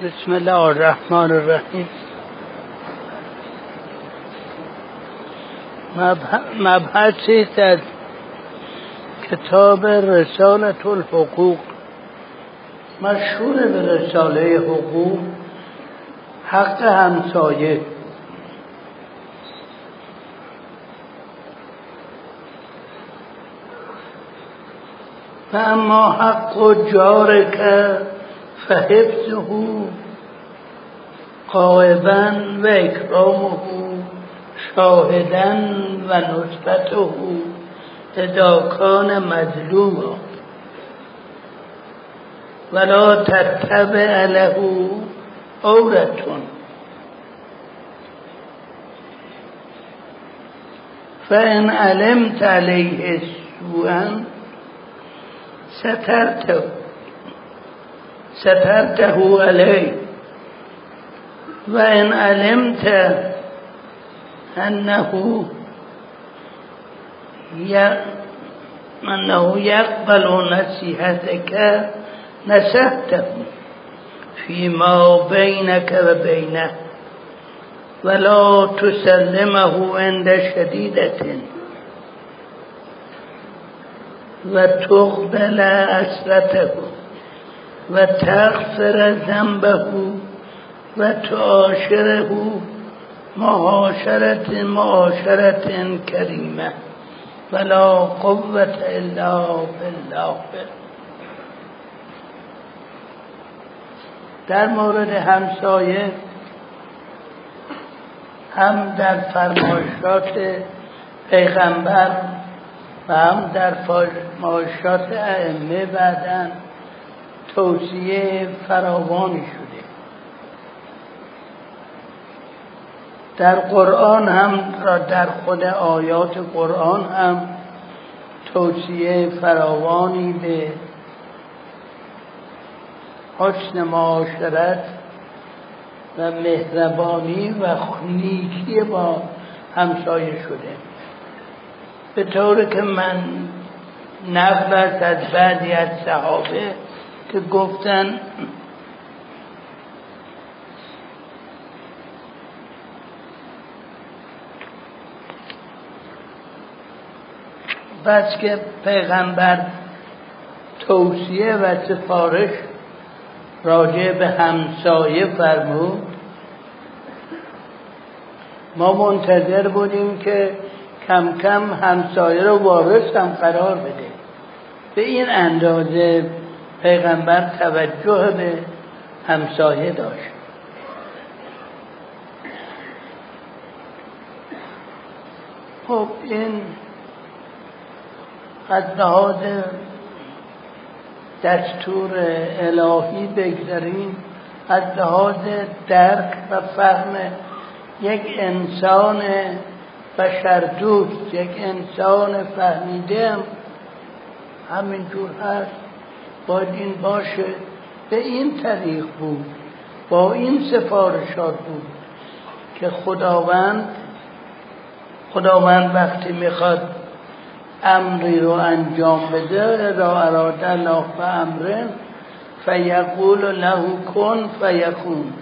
بسم الله الرحمن الرحیم. مبحثی از کتاب رسالت الحقوق. مشهور به رساله حقوق حق همسایه. و اما حق جارک فحفظه قائبا و اکرامه شاهدا و نسبته اداکان مظلوما ولا تتبع له عورتون. فان علمت عليه سوءا سترته. سترته عليه وإن علمت أنه أنه يقبل نصيحتك نصحته فيما بينك وبينه. ولا تسلمه عند شديدة. وتقبل أسرته. وتغفر ذنبه وتعاشره معاشرة معاشرة كريمة ولا قوة إلا بالله. در مورد همسایه هم در فرمایشات پیغمبر و هم در فرمایشات ائمه بعدا توصیه فراوانی شده. در قرآن هم در خود آیات قرآن هم توصیه فراوانی به حسن معاشرت و مهربانی و نیکی با همسایه شده. به طور که من نقل از بعضی از صحابه که گفتن بس که پیغمبر توصیه و سفارش راجع به همسایه فرمود. ما منتظر بودیم که کم کم همسایه رو وارث هم قرار بده. به این اندازه پیغمبر توجه به همسایه داشت. خب این از لحاظ دستور الهی بگذاریم. از لحاظ درک و فهم یک انسان بشر دوست یک انسان فهمیده هم همینجور هست. باید این باشه. به این طریق بود. با این سفارشات بود که خداوند خداوند وقتی می‌خواد امری رو انجام بده را اراده الله به امره فیقول له کن فیکون.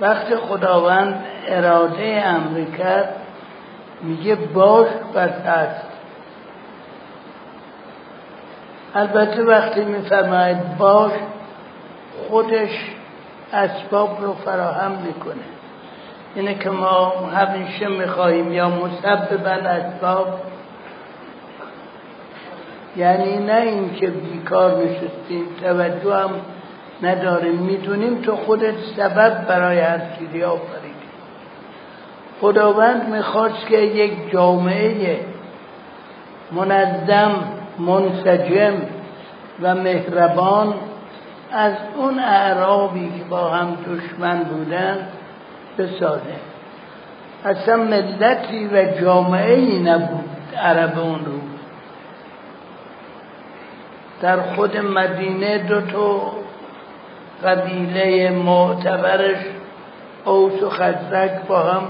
وقتی خداوند اراده امری کرد میگه باش بس هست البته وقتی میفرماید باش خودش اسباب رو فراهم می‌کنه. اینه که ما همیشه می‌خواهیم یا مسبب اسباب یعنی نه اینکه بیکار نشستیم توجه هم نداریم. می‌دونیم تو خودت سبب برای هر چیزی آفریدی. خداوند می‌خواست که یک جامعه منظم منسجم و مهربان از اون اعرابی که با هم دشمن بودن بسازه. اصلا ملتی و جامعه ای نبود عرب اون رو. در خود مدینه دو تا قبیله معتبرش اوس و خزرک با هم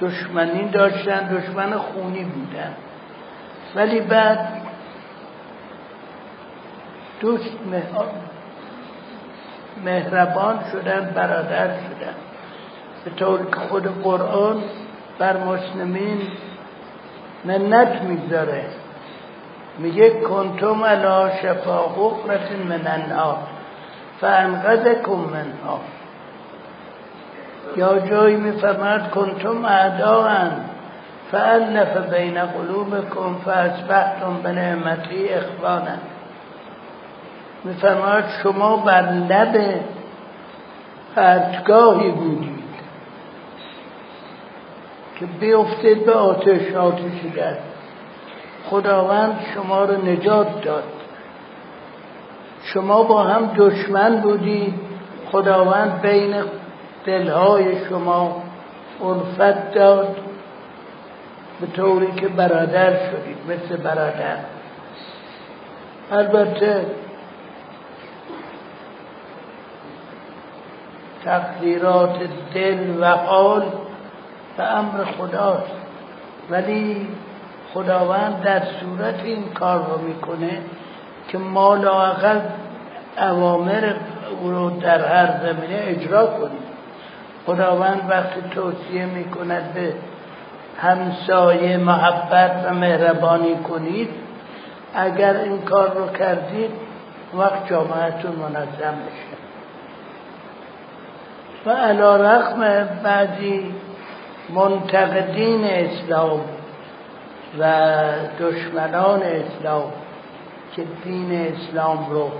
دشمنی داشتن دشمن خونی بودن. ولی بعد دوست مهربان شدن برادر شدن. به طور که خود قرآن بر مسلمین منت می‌ذاره. میگه کنتم علا شفا غفرت من النار. فانقذکم منها. یا جایی میفرماد کنتم اعداء فالف بین قلوبکم فاصبحتم بنعمتی اخوانا میفرماد شما بر لب پرتگاهی بودید که بیفتید به آتش آتش گرد خداوند شما رو نجات داد. شما با هم دشمن بودید. خداوند بین دلهای شما الفت داد. به طوری که برادر شدید مثل برادر. البته تقدیرات دل و حال به امر خداست. ولی خداوند در صورت این کار رو می‌کنه که ما لاقل اوامر او رو در هر زمینه اجرا کنیم. خداوند وقتی توصیه می‌کند به همسایه محبت و مهربانی کنید اگر این کار رو کردید وقت جامعتون منظم بشه. و علا رقم بعضی منتقدین اسلام و دشمنان اسلام که دین اسلام رو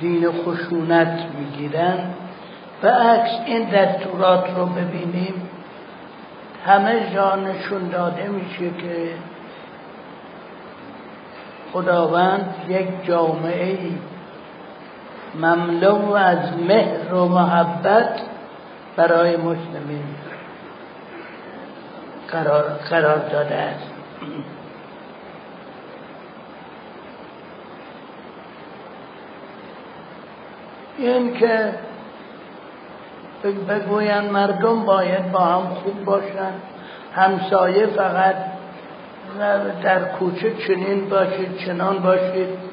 دین خشونت می‌گیرن. و عکس این دستورات رو ببینیم. همه جا نشون داده میشه که خداوند یک جامعه مملو از مهر و محبت برای مسلمین قرار, قرار داده است. این که بگویند مردم باید با هم خوب باشند همسایه فقط در کوچه چنین باشید چنان باشید.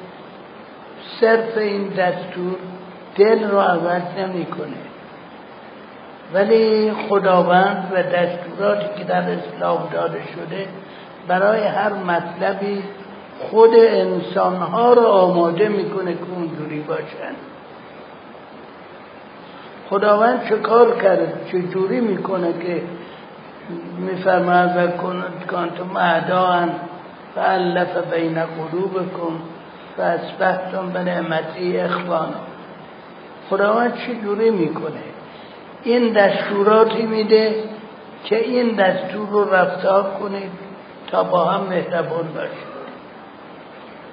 صرف این دستور دل رو عوض نمی‌کنه. ولی خداوند و دستوراتی که در اسلام داده شده برای هر مطلبی خود انسانها رو آماده می‌کنه که اونجوری باشن. خداوند چه کار کرده چه جوری می‌کنه که میفرماید و کنتم اعداء فالف بین قلوبکم؟ فاسبحتم به نعمتی اخوان. خداوند چه جوری می‌کنه؟ این دستوراتی میده که این دستور رو رفتار کنید تا با هم مهربان باشید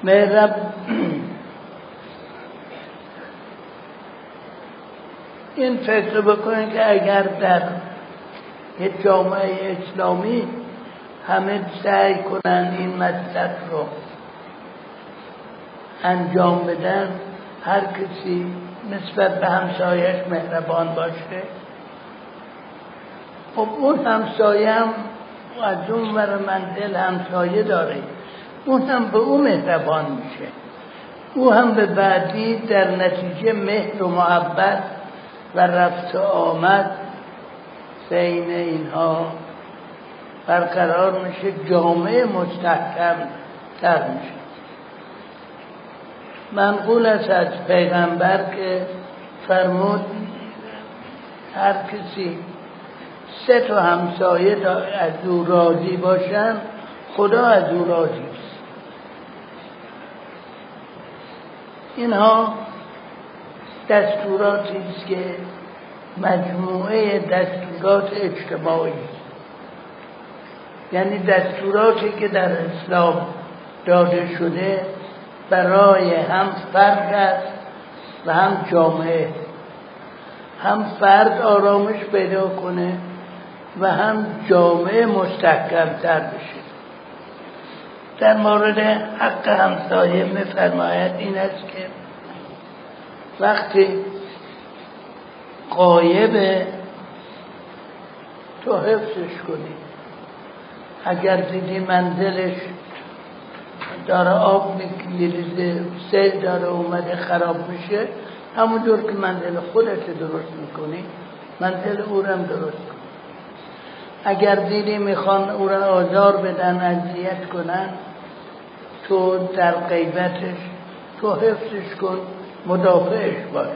مهرب این فکر بکنید که اگر در یک جامعه اسلامی همه سعی کنند این مطلب رو انجام بدن هر کسی نسبت به همسایش مهربان باشه. خب اون همسایه هم از اون ور منزل همسایه داره. اون هم به اون مهربان میشه. او هم به بعدی در نتیجه مهر و محبت و رفت و آمد. بین اینها برقرار میشه جامعه مستحکم تر میشه. منقول است از پیغمبر که فرمود هر کسی سه تا همسایه از او راضی باشن خدا از او راضی است. اینها دستوراتی است که مجموعه دستورات اجتماعی یعنی دستوراتی که در اسلام داده شده برای هم فرد است و هم جامعه. هم فرد آرامش پیدا کنه و هم جامعه مستحکم تر بشه. در مورد حق همسایه میفرماید این است که وقتی قایب تو حفظش کنی. اگر دیدی منزلش داره آب میریزه سیل داره اومده خراب میشه. همونجور که منزل خودت درست می‌کنی منزل او رو درست کن. اگر دیدی می‌خوان او را آزار بدن اذیت کنن تو در غیبتش تو حفظش کن مدافعش باش.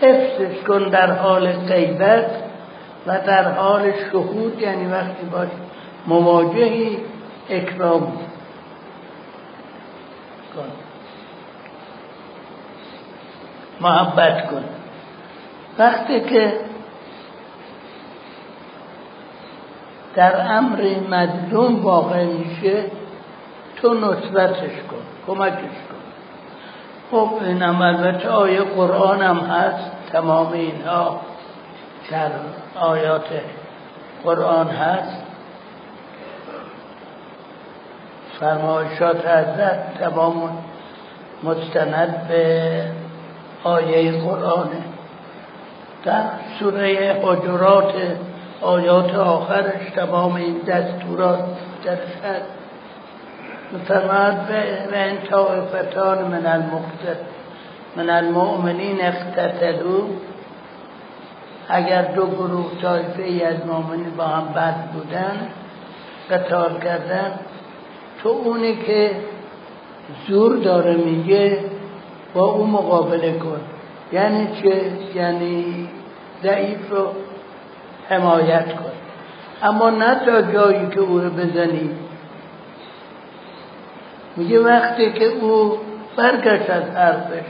حفظش کن در حال غیبت و در حال شهود یعنی وقتی باش مواجهی اکرام کن. محبت کن. وقتی که در امر مظلوم واقع میشه تو نصرتش کن کمکش کن. خب اینم البته آیه قرآن هم هست تمام اینها در آیات قرآن هست. فرمایشات حضرت تمام مستند به آیه قرآنه در سوره حجرات آیات آخرش تمام این دستورات درش هست و این طائفتان من المقتد من المؤمنین اقتتلو. اگر دو گروه طایفه ای از مؤمنین با هم بد بودن قتال کردن تو اونی که زور داره میگه با او مقابله کن. یعنی چه؟ یعنی ضعیف رو حمایت کن. اما نه تا جایی که او رو بزنی. میگه وقتی که او برگشت از حرفش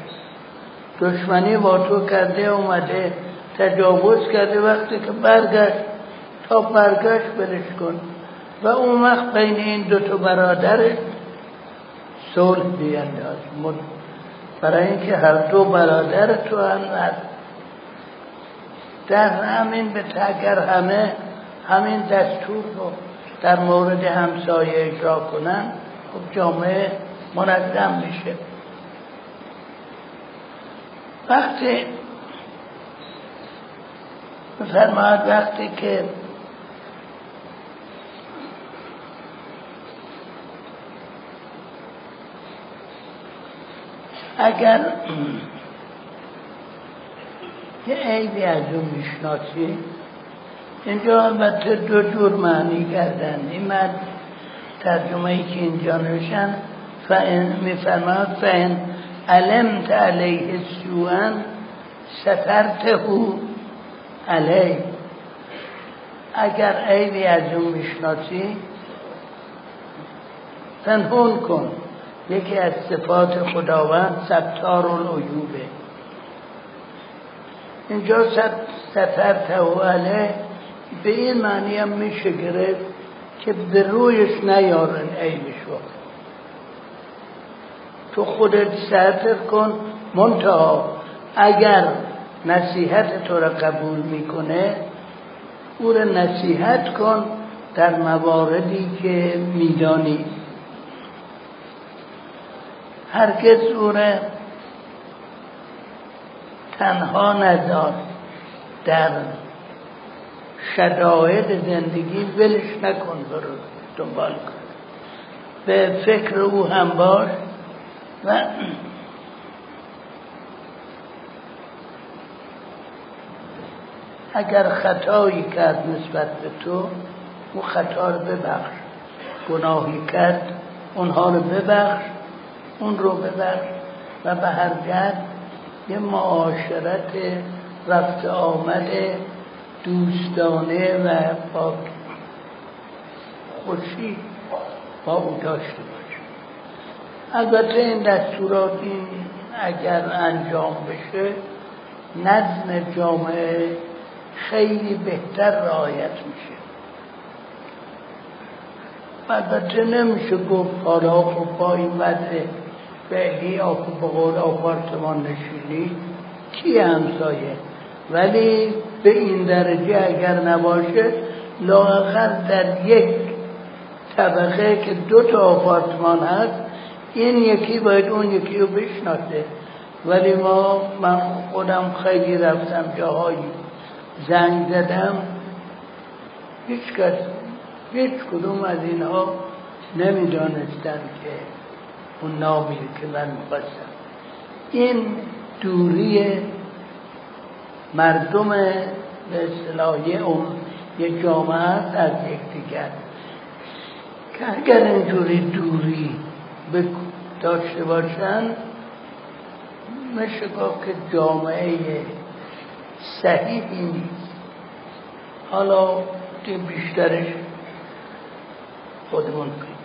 دشمنی با تو کرده اومده تجاوز کرده وقتی که برگشت تا برگشت بلش کن. و اون وقت بین این دو تا برادرش صلح بیانداز. برای اینکه هر دو برادر تو هم در همین به اگر همه همین دستور رو در مورد همسایه اجرا کنن خب جامعه منظم میشه. وقتی فرماید وقتی که اگر یه عیبی از اون می‌شناسی اینجا البته دو جور معنی کردن. این من ترجمه ای که اینجا نوشن میفرماد فین علمت علیه سوان سترته علیه. اگر عیبی از اون می‌شناسی پنهون کن. یکی از صفات خداوند ستار العیوبه اینجا ستر علیه به این معنی هم میشه گرفت که به رویش نیارن عیبش وقت تو خودت ستر کن منتها اگر نصیحت تو را قبول می‌کنه او را نصیحت کن در مواردی که میدانی. هرگز او را تنها نذار در شدائد زندگی ولش نکن برو دنبال کن. به فکر او هم باش و اگر خطایی کرد نسبت به تو او خطا رو ببخش. گناهی کرد اونها رو ببخش. اون رو ببخش و به هر جد یه معاشرت رفت آمده دوستانه و با خوشی با او داشته باشه. البته این دستورات این اگر انجام بشه نظم جامعه خیلی بهتر رعایت میشه. البته نمیشه گفت حالا خب با این وضع بهی آکو به قول آپارتمان نشینی کی همسایه ولی به این درجه اگر نباشه لاغر در یک طبقه که دو تا آپارتمان هست این یکی باید اون یکی رو بشناسه. ولی ما من خودم خیلی رفتم جاهایی زنگ زدم هیچ کس هیچ کدوم از اینها نمی‌دانستن که اون نامی که من می‌خواستم. این دوری مردم به اصطلاح یک جامعه از یکدیگر. که اگر اینجوری دوری داشته باشن میشه گفت که جامعه صحیحی نیست. حالا بیشترش خودمون کنیم.